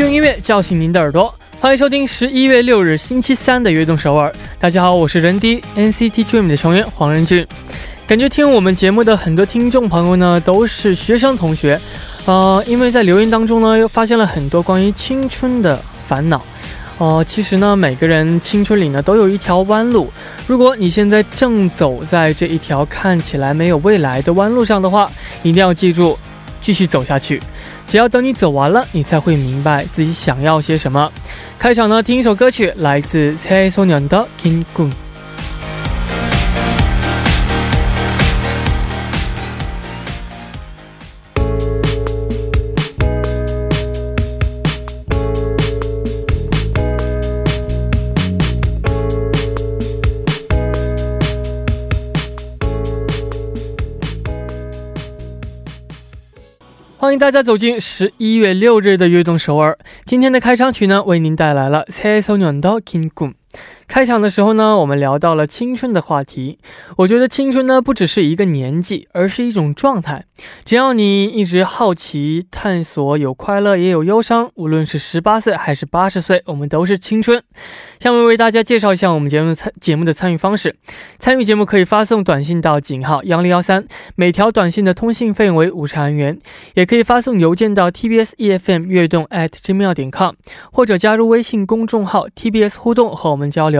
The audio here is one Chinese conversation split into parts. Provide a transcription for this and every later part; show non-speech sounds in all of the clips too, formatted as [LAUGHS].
用音乐叫醒您的耳朵，欢迎收听十一月六日星期三的《悦动首尔》。大家好，我是人低 NCT Dream 的成员黄仁俊。感觉听我们节目的很多听众朋友呢，都是学生同学，呃，因为在留言当中呢，又发现了很多关于青春的烦恼。哦，其实呢，每个人青春里呢，都有一条弯路。如果你现在正走在这一条看起来没有未来的弯路上的话，一定要记住，继续走下去。只要等你走完了，你才会明白自己想要些什么。开场呢，听一首歌曲，来自蔡松年的《King g 欢迎大家走进十一月六日的悦动首尔。今天的开场曲呢，为您带来了《새소년도킹군》。 开场的时候呢，我们聊到了青春的话题。我觉得青春呢，不只是一个年纪，而是一种状态。只要你一直好奇、探索，有快乐也有忧伤。无论是十八岁还是八十岁，我们都是青春。下面为大家介绍一下我们节目的参节目的参与方式。参与节目可以发送短信到井号幺零幺三，每条短信的通信费用为五十韩元。也可以发送邮件到 tbs efm 悦动 at gmail 点 com，或者加入微信公众号 tbs 互动和我们交流。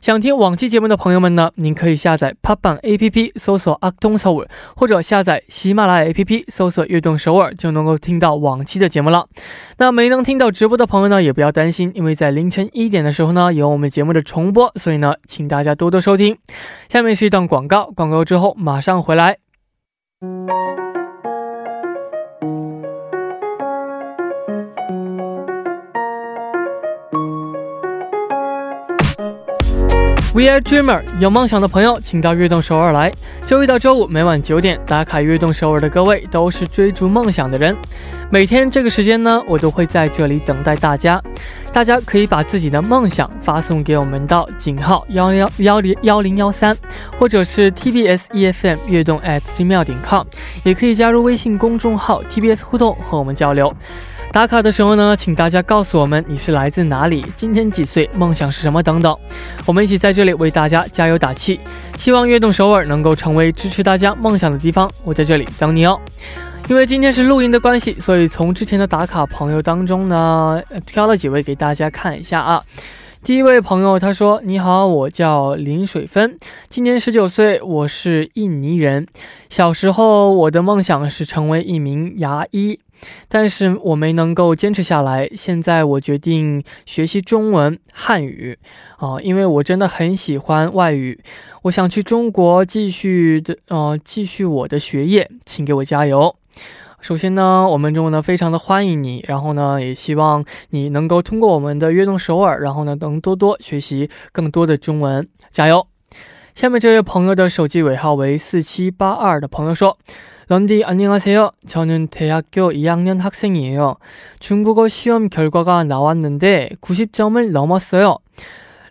想听往期节目的朋友们呢，您可以下载 p o p b a n APP 搜索阿东首尔，或者下载喜马拉雅 A P P 搜索悦动首尔，就能够听到往期的节目了。那没能听到直播的朋友呢，也不要担心，因为在凌晨一点的时候呢，有我们节目的重播，所以呢，请大家多多收听。下面是一段广告，广告之后马上回来。We are dreamer，有梦想的朋友，请到悦动首尔来。周一到周五每晚九点打卡悦动首尔的各位，都是追逐梦想的人。每天这个时间呢，我都会在这里等待大家。大家可以把自己的梦想发送给我们到井号幺幺幺零幺零幺三，或者是 TBS EFM 悦动 at gmail 点 com，也可以加入微信公众号 TBS 互动和我们交流。打卡的时候呢，请大家告诉我们你是来自哪里，今天几岁，梦想是什么等等。我们一起在这里为大家加油打气，希望悦动首尔能够成为支持大家梦想的地方。我在这里等你哦。因为今天是露营的关系，所以从之前的打卡朋友当中呢，挑了几位给大家看一下啊。第一位朋友他说：“你好，我叫林水芬，今年十九岁，我是印尼人。小时候我的梦想是成为一名牙医。”但是我没能够坚持下来。现在我决定学习中文汉语啊，因为我真的很喜欢外语。我想去中国继续的呃继续我的学业，请给我加油。首先呢，我们中文呢非常的欢迎你，然后呢也希望你能够通过我们的悦动首尔，然后呢能多多学习更多的中文，加油。下面这位朋友的手机尾号为四七八二的朋友说。 런디 안녕하세요. 저는 대학교 2학년 학생이에요. 중국어 시험 결과가 나왔는데 90점을 넘었어요.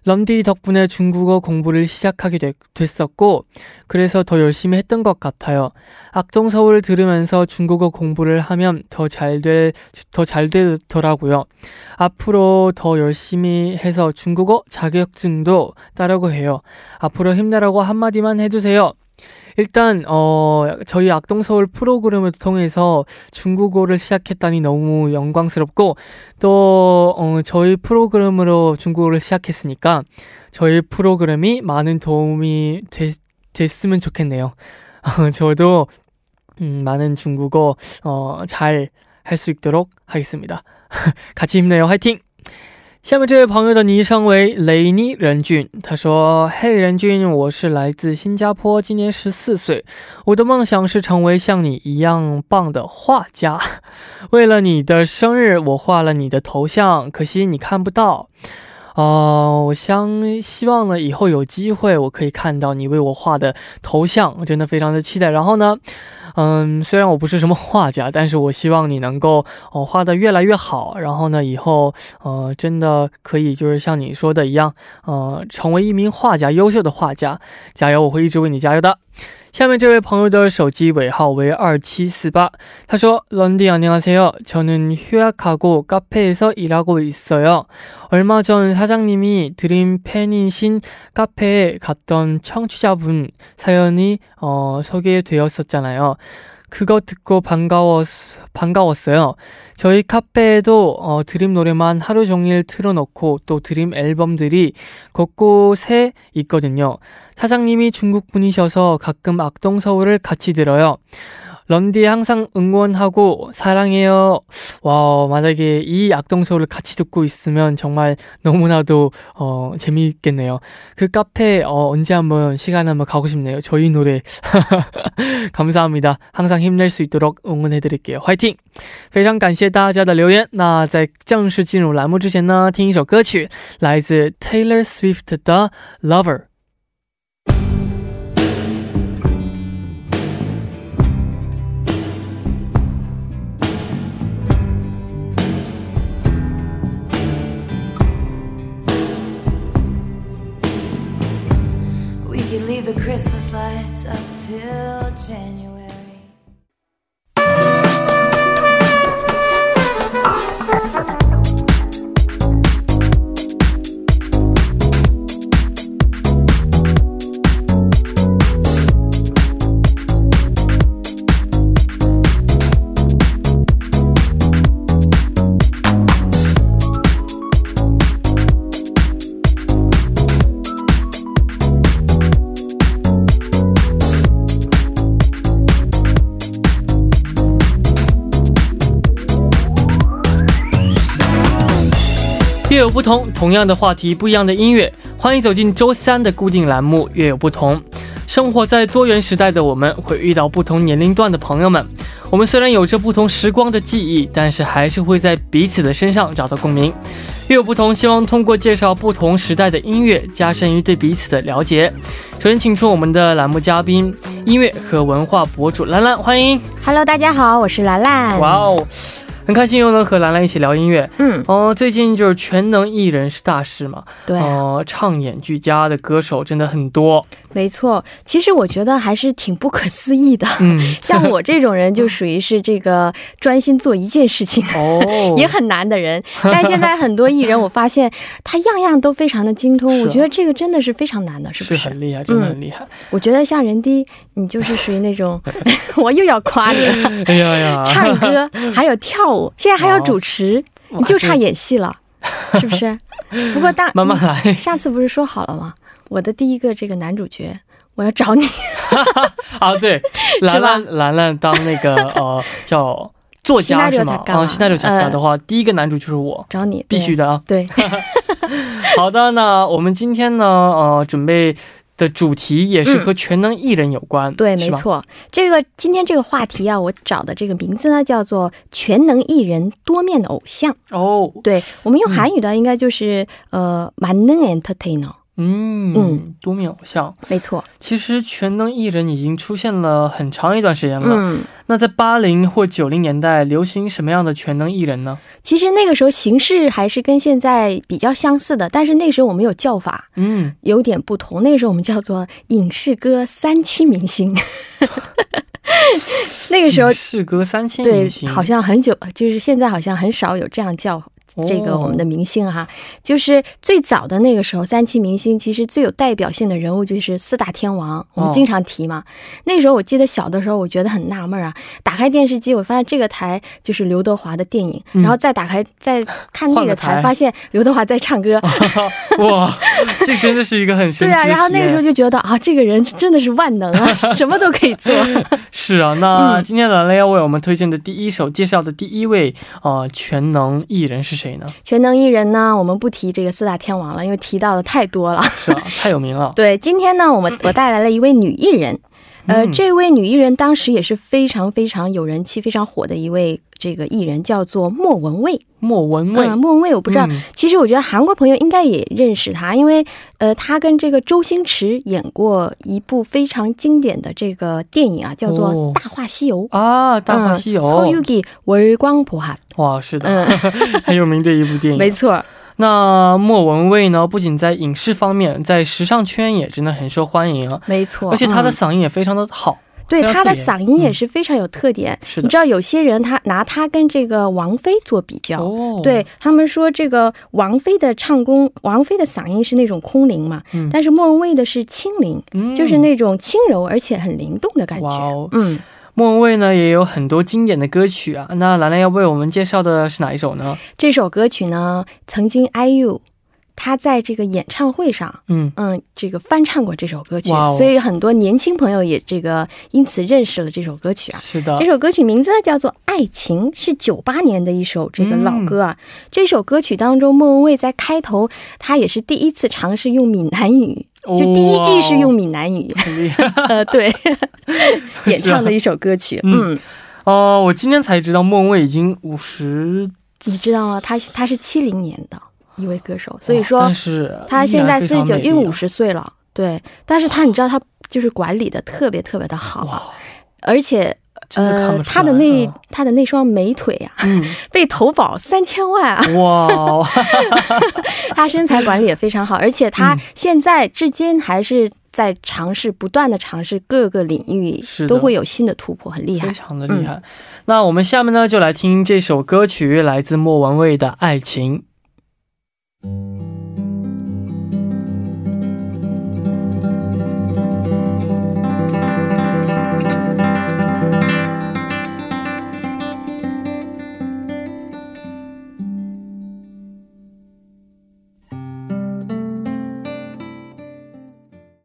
런디 덕분에 중국어 공부를 시작하게 되, 됐었고 그래서 더 열심히 했던 것 같아요. 악동서울을 들으면서 중국어 공부를 하면 더 잘 될, 더 잘 되더라고요. 앞으로 더 열심히 해서 중국어 자격증도 따려고 해요. 앞으로 힘내라고 한마디만 해주세요. 일단 어 저희 악동 서울 프로그램을 통해서 중국어를 시작했다니 너무 영광스럽고 또 어, 저희 프로그램으로 중국어를 시작했으니까 저희 프로그램이 많은 도움이 되, 됐으면 좋겠네요. [LAUGHS] 저도 음, 많은 중국어 어, 잘 할 수 있도록 하겠습니다. [LAUGHS] 같이 힘내요. 화이팅! 下面这位朋友的昵称为雷尼仁俊，他说：“嘿，仁俊，我是来自新加坡，今年十四岁，我的梦想是成为像你一样棒的画家。为了你的生日，我画了你的头像，可惜你看不到。”哦，我相希望呢，以后有机会我可以看到你为我画的头像，我真的非常的期待。然后呢，嗯，虽然我不是什么画家，但是我希望你能够哦画的越来越好。然后呢，以后呃真的可以就是像你说的一样，呃，成为一名画家，优秀的画家，加油！我会一直为你加油的。 下面这位朋友的手机尾号为二七四八，他说：“런디안녕하세요저는휴학하고카페에서일하고있어요얼마전사장님이드림팬이신카페에갔던청취자분사연이어소개되었었잖아요 그거 듣고 반가웠, 반가웠어요. 저희 카페에도 어, 드림 노래만 하루 종일 틀어놓고 또 드림 앨범들이 곳곳에 있거든요. 사장님이 중국 분이셔서 가끔 악동서울을 같이 들어요. 런디 항상 응원하고 사랑해요. 와, 만약에 이 악동서울을 같이 듣고 있으면 정말 너무나도 어, 재미있겠네요. 그 카페 어, 언제 한번 시간 한번 가고 싶네요. 저희 노래 [LAUGHS] 감사합니다. 항상 힘낼 수 있도록 응원해드릴게요. 화이팅! 非常感谢大家的留言。那在正式进入栏目之前呢，听一首歌曲，来自 Taylor Swift 的 Lover。 Christmas lights up till January.《不同》，同样的话题，不一样的音乐，欢迎走进周三的固定栏目《月有不同》。生活在多元时代的我们，会遇到不同年龄段的朋友们。我们虽然有着不同时光的记忆，但是还是会在彼此的身上找到共鸣。《月有不同》希望通过介绍不同时代的音乐，加深于对彼此的了解。首先，请出我们的栏目嘉宾，音乐和文化博主兰兰，欢迎。Hello，大家好，我是兰兰。哇哦。很开心又能和兰兰一起聊音乐。嗯，哦，最近就是全能艺人是大事嘛。对，哦，唱演俱佳的歌手真的很多。没错，其实我觉得还是挺不可思议的。嗯，[LAUGHS] 像我这种人就属于是这个专心做一件事情哦，[LAUGHS] 也很难的人。但现在很多艺人，我发现他样样都非常的精通。[LAUGHS] 我觉得这个真的是非常难的，是不是？是很厉害，真的很厉害。我觉得像人低，你就是属于那种，我又要夸你了。哎呀呀，唱歌还有跳舞。现在还要主持，你就差演戏了，是不是？[LAUGHS] 不过大慢慢来。上次不是说好了吗？我的第一个这个男主角，我要找你。[LAUGHS] 啊，对，兰兰兰兰当那个 [LAUGHS] 呃叫作家是吗？啊，西奈流讲的话，第一个男主就是我，找你必须的啊。对，好的，那我们今天呢，呃，准备。的主题也是和全能艺人有关，对，没错。这个今天这个话题啊，我找的这个名字呢，叫做“全能艺人多面的偶像”。哦，对，我们用韩语的应该就是呃，만능 entertainer。嗯嗯，多面偶像，没错。其实全能艺人已经出现了很长一段时间了。嗯，那在八零或九零年代流行什么样的全能艺人呢？其实那个时候形式还是跟现在比较相似的，但是那时候我们有叫法，嗯，有点不同。那个时候我们叫做影视歌三栖明星。[LAUGHS] 那个时候，影视歌三栖明星，好像很久，就是现在好像很少有这样叫。这个我们的明星哈，就是最早的那个时候，三期明星其实最有代表性的人物就是四大天王，我们经常提嘛。那时候我记得小的时候，我觉得很纳闷啊，打开电视机，我发现这个台就是刘德华的电影，然后再打开再看那个台，发现刘德华在唱歌。[LAUGHS] 哇，[LAUGHS] 这真的是一个很神奇。对啊，然后那个时候就觉得啊，这个人真的是万能啊，[LAUGHS] 什么都可以做。[LAUGHS] 是啊，那今天兰兰要为我们推荐的第一首介绍的第一位啊全能艺人是谁呢？全能艺人呢？我们不提这个四大天王了，因为提到的太多了，是啊，太有名了。对，今天呢，我们我带来了一位女艺人，呃，嗯这位女艺人当时也是非常非常有人气、非常火的一位这个艺人，叫做莫文蔚。莫文蔚，嗯，莫文蔚我不知道，嗯其实我觉得韩国朋友应该也认识她，因为呃，她跟这个周星驰演过一部非常经典的这个电影啊，叫做哦《大话西游》。啊，《大话西游》 서유기월광보핫。哇，是的，嗯，[LAUGHS] 很有名的一部电影。没错。 那莫文蔚呢，不仅在影视方面，在时尚圈也真的很受欢迎。啊，没错，而且她的嗯嗓音也非常的好。对他的嗓音也嗯是非常有特点。是的。你知，道有些人他拿他跟这个王菲做比较，哦，对他们说这个王菲的唱功，王菲的嗓音是那种空灵嘛，嗯。但是莫文蔚的是轻灵，嗯。就是那种轻柔而且很灵动的感觉。哦。嗯，莫文蔚呢也有很多经典的歌曲啊。那兰兰要为我们介绍的是哪一首呢？这首歌曲呢，曾经 IU 他在这个演唱会上。嗯，嗯，这个翻唱过这首歌曲，哦所以很多年轻朋友也这个因此认识了这首歌曲啊。是的这，首歌曲名字呢叫做《爱情》，是九八年的一首这个老歌啊。这首歌曲当中，莫文蔚在开头，他也是第一次尝试用闽南语，就第一句是用闽南语，[LAUGHS] 对，[LAUGHS] 演唱的一首歌曲。嗯嗯，哦。我今天才知道莫文蔚已经五十，你知道吗？他他是七零年的一位歌手，所以说但是她现在四十九，因为五十十岁了。对，但是他你知道他就是管理的特别特别的好，而且呃，不出来。她的那嗯她的那双美腿啊，嗯，[LAUGHS] 被投保三千万啊。哇，[LAUGHS] 他身材管理也非常好，而且他嗯现在至今还是在尝试，不断的尝试各个领域是都会有新的突破，很厉害非。常的厉害。那我们下面呢就来听这首歌曲，来自莫文蔚的《爱情》。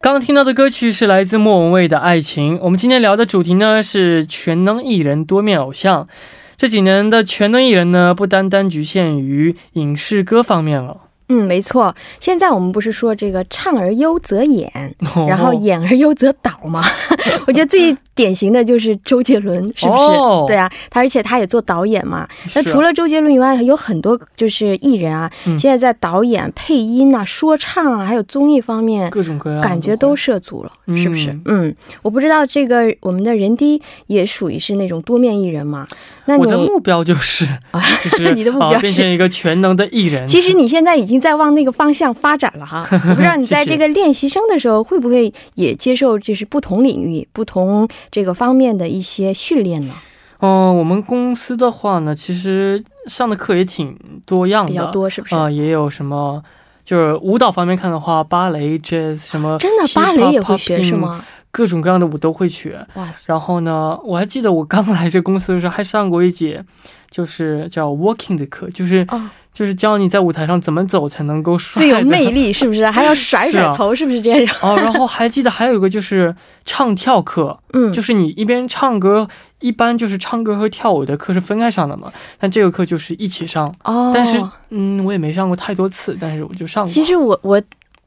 刚刚听到的歌曲是来自莫文蔚的《爱情》。我们今天聊的主题呢是全能艺人、多面偶像。这几年的全能艺人呢，不单单局限于影视歌方面了，嗯，没错。现在我们不是说这个唱而优则演，[LAUGHS] 然后哦演而优则导吗？[LAUGHS] 我觉得最典型的就是周杰伦，是不是？哦对啊，他而且他也做导演嘛。那除了周杰伦以外，有很多就是艺人啊，嗯现在在导演、配音啊、说唱啊，还有综艺方面，各种各样的感觉都涉足了，嗯是不是？嗯，我不知道这个我们的人低也属于是那种多面艺人嘛？那你我的目标就是啊，就 [LAUGHS] 是你的目标啊变成是。一个全能的艺人。其实你现在已经在往那个方向发展了哈，[LAUGHS] 我不知道你在这个练习生的时候会不会也接受就是不同领域、不同这个方面的一些训练呢？嗯、我们公司的话呢，其实上的课也挺多样的，比较多是不是？啊、也有什么。就是舞蹈方面看的话，芭蕾、jazz 什么，真的芭蕾也会学是？吗？各种各样的舞都会学。哇塞！然后呢，我还记得我刚来这公司的时候，还上过一节，就是叫 walking 的课，就是哦，就是教你在舞台上怎么走才能够帅最有魅力是不是？[LAUGHS] 还要甩甩头，是不是这样？哦。然后还记得还有一个就是唱跳课，嗯，就是你一边唱歌，一般就是唱歌和跳舞的课是分开上的嘛，但这个课就是一起上。哦，但是嗯，我也没上过太多次，但是我就上过。其实我我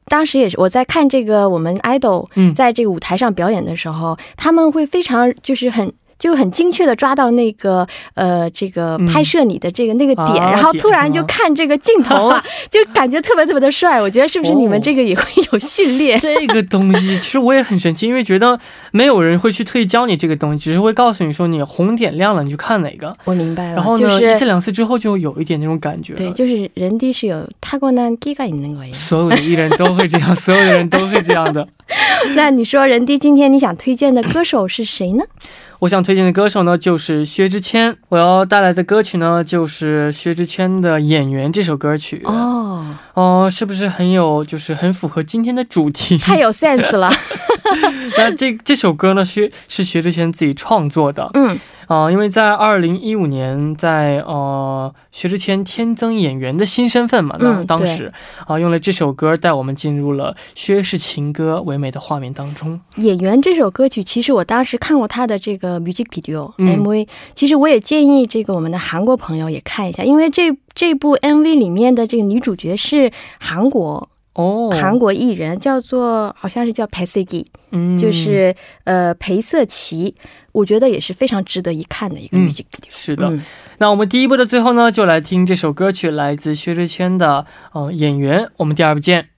当时也是我在看这个我们 idol 嗯在这个舞台上表演的时候，他们会非常就是很。就很精确的抓到那个呃，这个嗯拍摄你的这个、那个点，啊然后突然就看这个镜头啊，[LAUGHS] 就感觉特别特别的帅。我觉得是不是你们哦这个也会有训练？[LAUGHS] 这个东西，其实我也很神奇，因为觉得没有人会去特意教你这个东西，只是会告诉你说你红点亮了，你去看哪个。我明白了，然后呢，就一次两次之后就有一点那种感觉。对，就是人低是有타고난끼가 있는 거예요。所有的艺人都会这样，所有的人都会这样的。[LAUGHS] 那你说人低今天你想推荐的歌手是谁呢？[LAUGHS] 我想推荐的歌手呢，就是薛之谦。我要带来的歌曲呢，就是薛之谦的《演员》这首歌曲。哦、哦，是不是很有，就是很符合今天的主题？太有 sense 了。 [LAUGHS] [LAUGHS] 那这这首歌呢，薛是薛之谦自己创作的。嗯，啊、因为在二零一五年在，呃薛之谦天增演员的新身份嘛，那嗯当时啊、用了这首歌带我们进入了薛氏情歌唯美的画面当中。演员这首歌曲，其实我当时看过他的这个 music video、嗯 MV，其实我也建议这个我们的韩国朋友也看一下，因为这这部 MV 里面的这个女主角是韩国哦，韩国艺人，叫做好像是叫裴瑟基，嗯就是呃裴瑟琪，我觉得也是非常值得一看的一个嗯 music video。是的。嗯那我们第一部的最后呢，就来听这首歌曲，来自薛之谦的呃演员。我们第二部见。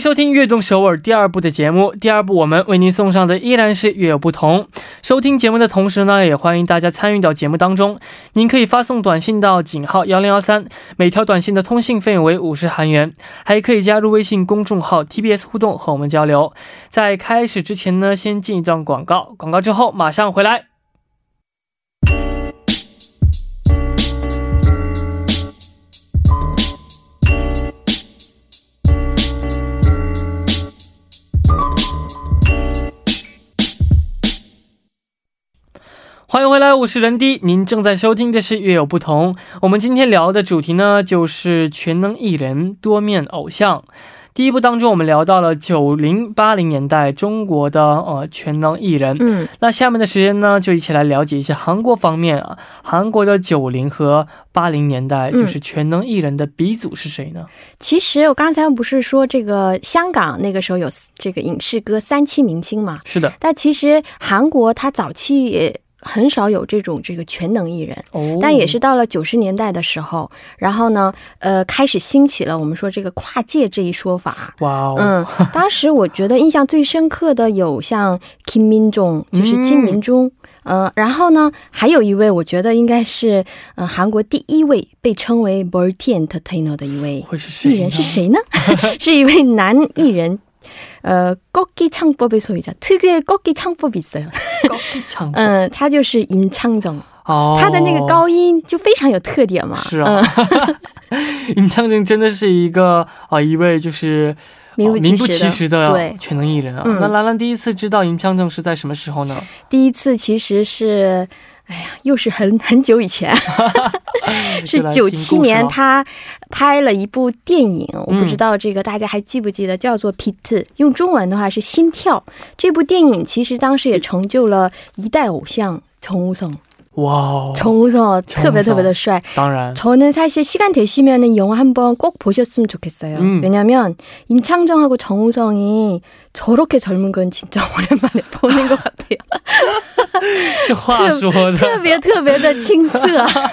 收听《悦动首尔》第二部的节目。第二部我们为您送上的依然是略有不同。收听节目的同时呢，也欢迎大家参与到节目当中。您可以发送短信到井号幺零幺三，每条短信的通信费用为五十韩元。还可以加入微信公众号 TBS 互动和我们交流。在开始之前呢，先进一段广告，广告之后马上回来。欢迎回来，我是任迪，您正在收听的是《乐有不同》。我们今天聊的主题呢，就是全能艺人、多面偶像。第一部当中，我们聊到了九零八零年代中国的呃全能艺人。嗯，那下面的时间呢，就一起来了解一下韩国方面啊，韩国的九零和八零年代嗯就是全能艺人的鼻祖是谁呢？其实我刚才不是说这个香港那个时候有这个影视歌三栖明星嘛？是的，但其实韩国它早期也很少有这种这个全能艺人。哦，但也是到了九十年代的时候，然后呢，呃，开始兴起了我们说这个跨界这一说法。哇哦，嗯，当时我觉得印象最深刻的有像金民中，就是金明中，呃，然后呢，还有一位我觉得应该是呃韩国第一位被称为 b o r t i e n t e r t a i n e r 的一位？艺人是？谁呢？[LAUGHS] 是一位男艺人。呃，꺾기창법의소유자특유의꺾기창법이있어요。 高低唱。嗯，他就是임창정， 哦，他的那个高音就非常有特点嘛。是啊，尹昌正真的是一个啊、一位就是。名不哦名不其实的其实的对全能艺人啊！嗯那兰兰第一次知道尹昌正是在什么时候呢？第一次其实是，哎呀，又是很很久以前，[LAUGHS] 是就来九七听故事了年他 拍了一部电影，我不嗯知道这个大家还记不记得，叫做《皮特》，用中文的话是《心跳》。这部电影其实当时也成就了一代偶像정우성， 哇哦， 정우성特别정우성 特别的帅。当然， 저는 사실 시간 되시면 은 영화 한번 꼭 보셨으면 좋겠어요. 음. 왜냐면 임창정하고 정우성이 저렇게 젊은 건 진짜 오랜만에 [LAUGHS] 보는 것 같아요. [LAUGHS] 这话说的特别特别的青涩，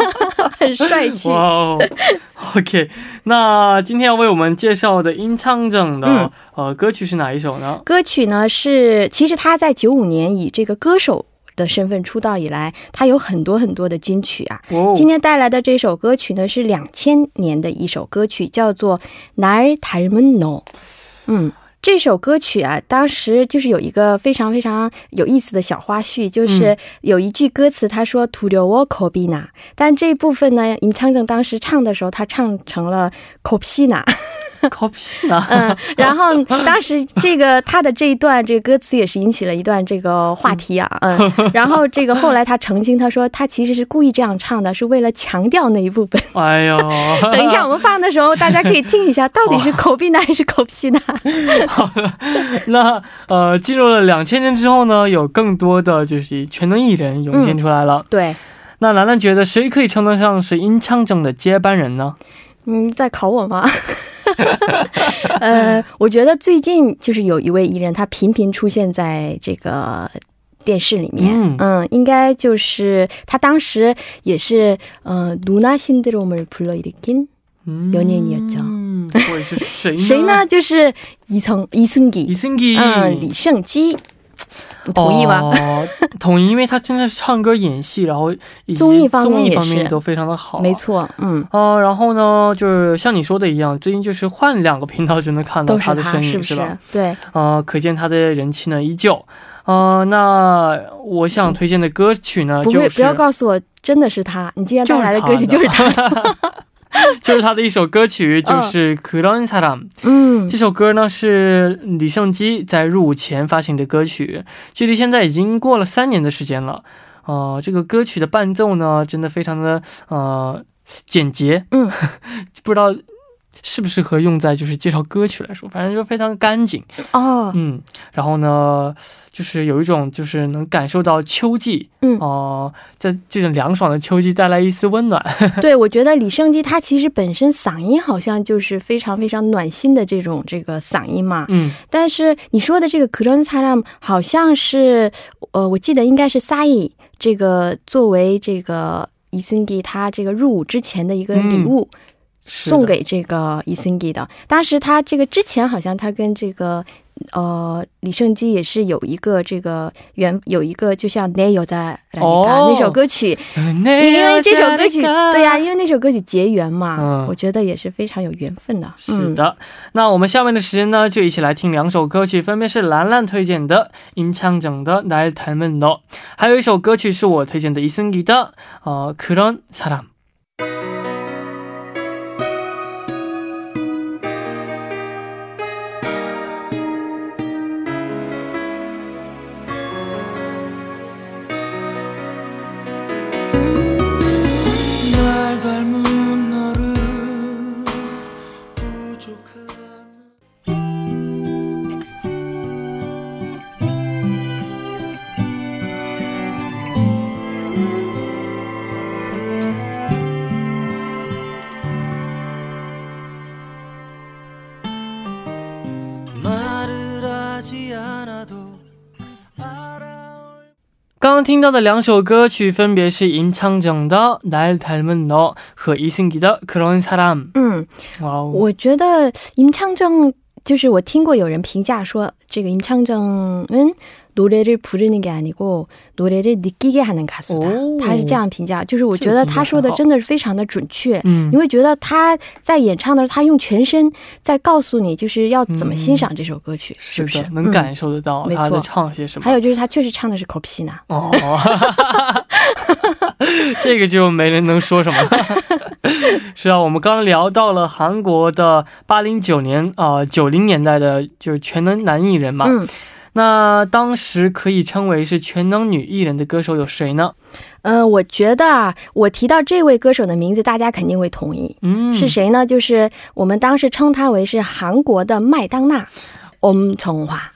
[LAUGHS] 很帅气。OK，那今天要为我们介绍的音唱整的呃歌曲是哪一首呢？歌曲呢是其实他在九五年以这个歌手的身份出道以来，他有很多很多的金曲啊。今天带来的这首歌曲呢，是两千年的一首歌曲，叫做。这首歌曲啊，当时就是有一个非常非常有意思的小花絮，就是有一句歌词，他说 to do walk kopina。但这一部分呢，尹昌政当时唱的时候，他唱成了 kopina。 시나”。copy 呢？嗯，然后当时这个他的这一段这个歌词也是引起了一段这个话题啊，[LAUGHS] 嗯，然后这个后来他澄清，他说他其实是故意这样唱的，是为了强调那一部分。[LAUGHS] 哎呦，[LAUGHS] 等一下我们放的时候，大家可以听一下，到底是口闭呢还是口屁呢？好那呃，进入了两千年之后呢，有更多的就是全能艺人涌现出来了。对，那兰兰觉得谁可以称得上是殷昌正的接班人呢？你，在考我吗？[LAUGHS] 呃，我觉得最近就是有一位艺人，他频频出现在这个。电视里面，嗯应该就是他当时也是呃，누나신드롬을불러일으킨 嗯有念念叫嗯，会是谁呢？谁呢？就是이성 이승기， 李승기， 嗯，李胜基， 你同意吗？哦，[LAUGHS] 同意，因为他真的是唱歌、演戏，然后以及综艺方面都非常的好。没。错，嗯，哦、然后呢，就是像你说的一样，最近就是换两个频道就能看到他，的身影，是不是吧？对，呃，可见他的人气呢依旧。呃，那我想推荐的歌曲呢，就是不会不要告诉我真的是他，你今天带来的歌曲就是他的，[LAUGHS] [LAUGHS] 就是他的一首歌曲，就是《그런사람》。嗯这首歌呢是李胜基在入伍前发行的歌曲，距离现在已经过了三年的时间了。呃，这个歌曲的伴奏呢，真的非常的呃 简洁，嗯，[LAUGHS] 不知道 适不适合用在就是介绍歌曲来说，反正就非常干净。哦。嗯。然后呢，就是有一种就是能感受到秋季。嗯。哦。在这种凉爽的秋季带来一丝温暖。[LAUGHS] 对，我觉得李胜基他其实本身嗓音好像就是非常非常暖心的这种这个嗓音嘛。嗯。但是你说的这个 Kronzalam 好像是，呃，我记得应该是 Saei 这个作为这个伊森给他这个入伍之前的一个礼物。送给这个伊森基的，当时他这个之前好像他跟这个呃李圣基也是有一个这个原有一个就像《내여자라니까》哦那首歌曲，因因为这首歌曲对呀、因为那首歌曲结缘嘛，嗯我觉得也是非常有缘分的。是的，那我们下面的时间呢，就一起来听两首歌曲，分别是兰兰推荐的임창정的《날 닮은 너》，还有一首歌曲是我推荐的이승기的呃그런사람。 听到的两首歌曲分别是임창정的《날 닮은 너》和이승기的《그런사람》。嗯，哇哦，我觉得임창정 就是我听过有人评价说，这个임창정은노래를부르는게아니고노래를느끼게하는가수다。 哦他是这样评价，就是我觉得他说的真的是非常的准确。嗯你，会觉得他在演唱的时候，他用全身在告诉你，就是要怎么欣赏这首歌曲，是不是的，？能感受得到没他在错唱些什么。还有就是他确实唱的是口皮呢。[LAUGHS] 哦， [LAUGHS] 这个就没人能说什么了。[LAUGHS] 是啊，我们刚刚聊到了韩国的八零九年啊九零年代的，就是全能男艺人嘛。嗯，那当时可以称为是全能女艺人的歌手有谁呢？呃，我觉得啊，我提到这位歌手的名字，大家肯定会同意，嗯，是？谁呢？就是我们当时称他为是韩国的麦当娜。엄청华，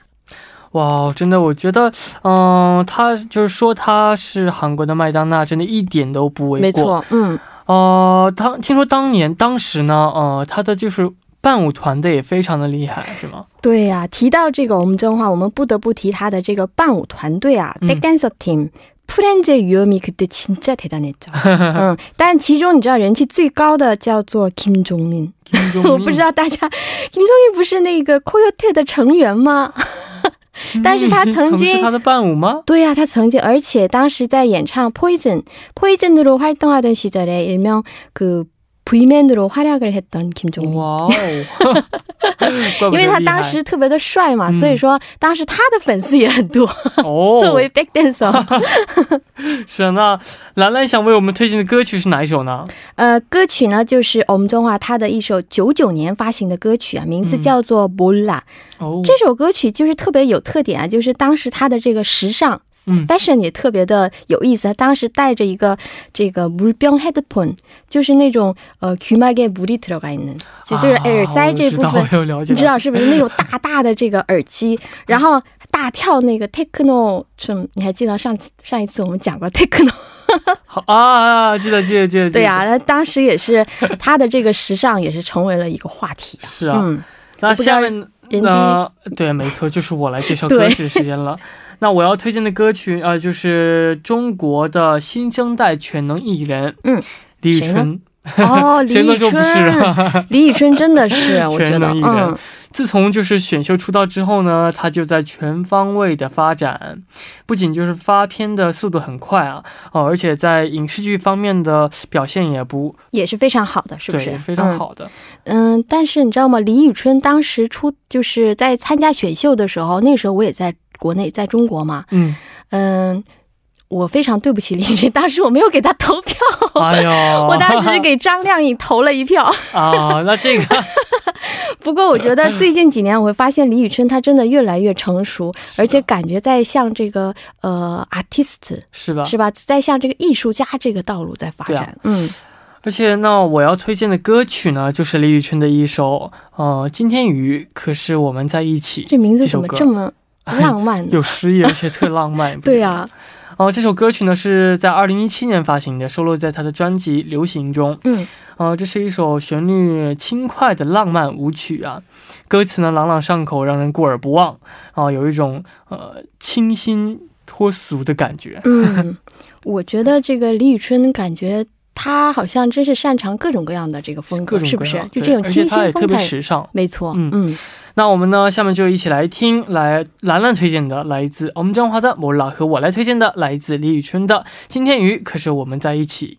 哇，真的，我觉得，嗯、他就是说他是韩国的麦当娜，真的一点都不为过。没。错，嗯，呃，当听说当年当时呢，呃，他的就是伴舞团队也非常的厉害，是吗？对呀、提到这个엄청华，我们不得不提他的这个伴舞团队啊、嗯 b a c k Dancer Team。프렌즈유미그때진짜대단했죠。嗯，但其中你知道人气最高的叫做 Kim Jong Min，金[LAUGHS] 钟我不知道大家 Kim Jong Min 不是那个 Coyote 的成员吗？ 但是他曾经是他的伴舞吗？对呀、他曾经，而且当时在演唱 Poison Poison으로 활동하던 시절에 일명 그 V맨으로 활약을 했던 김종민。 哇哦，怪不得因为他厉害当时特别的帅嘛，嗯所以说当时他的粉丝也很多。[LAUGHS] 哦，作为 back dancer，是啊那兰兰想为我们推荐的歌曲是哪一首呢？呃，歌曲呢就是我们中华他的一首九九年发行的歌曲啊，名字嗯叫做《몰라》。哦，这首歌曲就是特别有特点啊，就是当时他的这个时尚。 嗯 fashion 也特别的有意思，他当时戴着一个这个물병 headphone，就是那种呃귀막에물이들어가있는，就就是耳塞这部分，啊我知道我有了解，你知道是不是那种大大的这个耳机，然后大跳那个 techno，嗯，你还记得上次上一次我们讲过 techno？好啊，记得记得记得，记得对呀、他当时也是他的这个时尚也是成为了一个话题啊。是啊。嗯，那不知道下面人呃，对，没错，就是我来介绍歌曲的时间了。 那我要推荐的歌曲呃，就是中国的新生代全能艺人，嗯，李宇春。哦，[LAUGHS] 李宇能说不是春，啊？[LAUGHS] 李宇春真的是，[LAUGHS] 我觉得，全能艺人嗯，自从就是选秀出道之后呢，他就在全方位的发展，不仅就是发片的速度很快啊，哦，而且在影视剧方面的表现也不也是非常好的，是不是？对非常好的。嗯。嗯，但是你知道吗？李宇春当时出就是在参加选秀的时候，那时候我也在国内，在中国嘛，嗯，嗯。我非常对不起李宇春，当时我没有给他投票，哎呦，[LAUGHS] 我当时给张靓颖投了一票。[LAUGHS] 啊，那这个 [LAUGHS] 不过我觉得最近几年我会发现李宇春她真的越来越成熟，而且感觉在向这个呃 artist 是吧？是吧，在向这个艺术家这个道路在发展。嗯，而且呢，我要推荐的歌曲呢，就是李宇春的一首呃《今天雨可是我们在一起》。这名字怎么这么 [LAUGHS] 浪漫呢？有诗意，而且特浪漫。[LAUGHS] 对呀、哦、这首歌曲呢是在二零一七年发行的，收录在他的专辑《流行》中。嗯，呃，这是一首旋律轻快的浪漫舞曲啊，歌词呢朗朗上口，让人过耳不忘啊、有一种呃清新脱俗的感觉。[LAUGHS] 嗯，我觉得这个李宇春感觉。她好像真是擅长各种各样的这个风格，各种是不是就这种而且清它也特别时尚。没错。嗯嗯那我们呢，下面就一起来听来兰兰推荐的，来自我们江华的《莫拉》和我来推荐的，来自李宇春的《今天雨可是我们在一起》。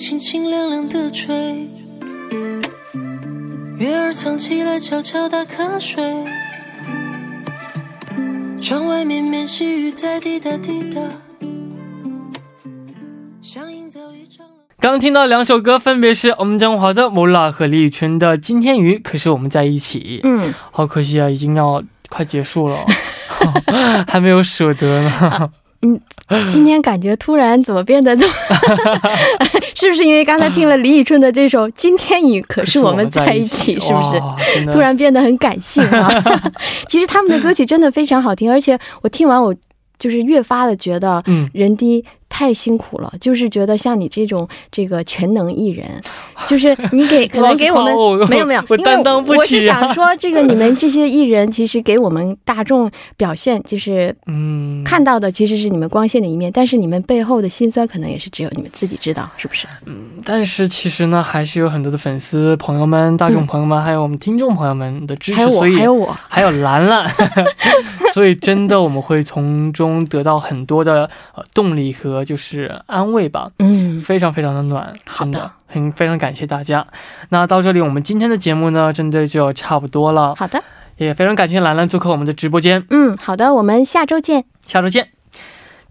的夜风轻轻凉凉的吹，月儿藏起来悄悄打瞌睡，窗外绵绵细雨在滴答滴答，像营造一场。刚听到两首歌，分别是我们江华的《莫拉》和李宇春的《今天雨可是我们在一起》。嗯，好可惜啊，已经要快结束了，[LAUGHS] 还没有舍得呢。今天感觉突然怎么变得这么 [LAUGHS] [LAUGHS] 是不是因为刚才听了李宇春的这首《今天你可是我们在一起》，是不是？突然变得很感性啊！[LAUGHS] 其实他们的歌曲真的非常好听，而且我听完我就是越发的觉得嗯，人低太辛苦了，就是觉得像你这种这个全能艺人，就是你给 [LAUGHS] 可能给我们没有没有，我担当不我是想说，这个你们这些艺人其实给我们大众表现就是。嗯，看到的其实是你们光鲜的一面，但是你们背后的辛酸可能也是只有你们自己知道，是不是？嗯但是其实呢，还是有很多的粉丝朋友们、大众朋友们，还有我们听众朋友们的支持，还有我，所以还有我，还有兰兰，[LAUGHS] 所以真的我们会从中得到很多的呃动力和就是安慰吧。嗯，非常非常的暖，真的很非常感谢大家。那到这里，我们今天的节目呢，真的就差不多了，好的，也非常感谢兰兰做客我们的直播间，嗯，好的，我们下周见。下周见。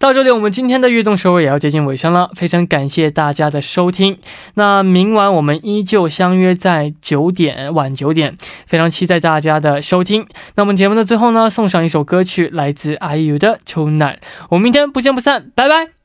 到这里，我们今天的运动时候也要接近尾声了，非常感谢大家的收听。那明晚我们依旧相约在九点晚九点，非常期待大家的收听。那我们节目的最后呢，送上一首歌曲，来自 IU 的《秋难》。我们明天不见不散，拜拜。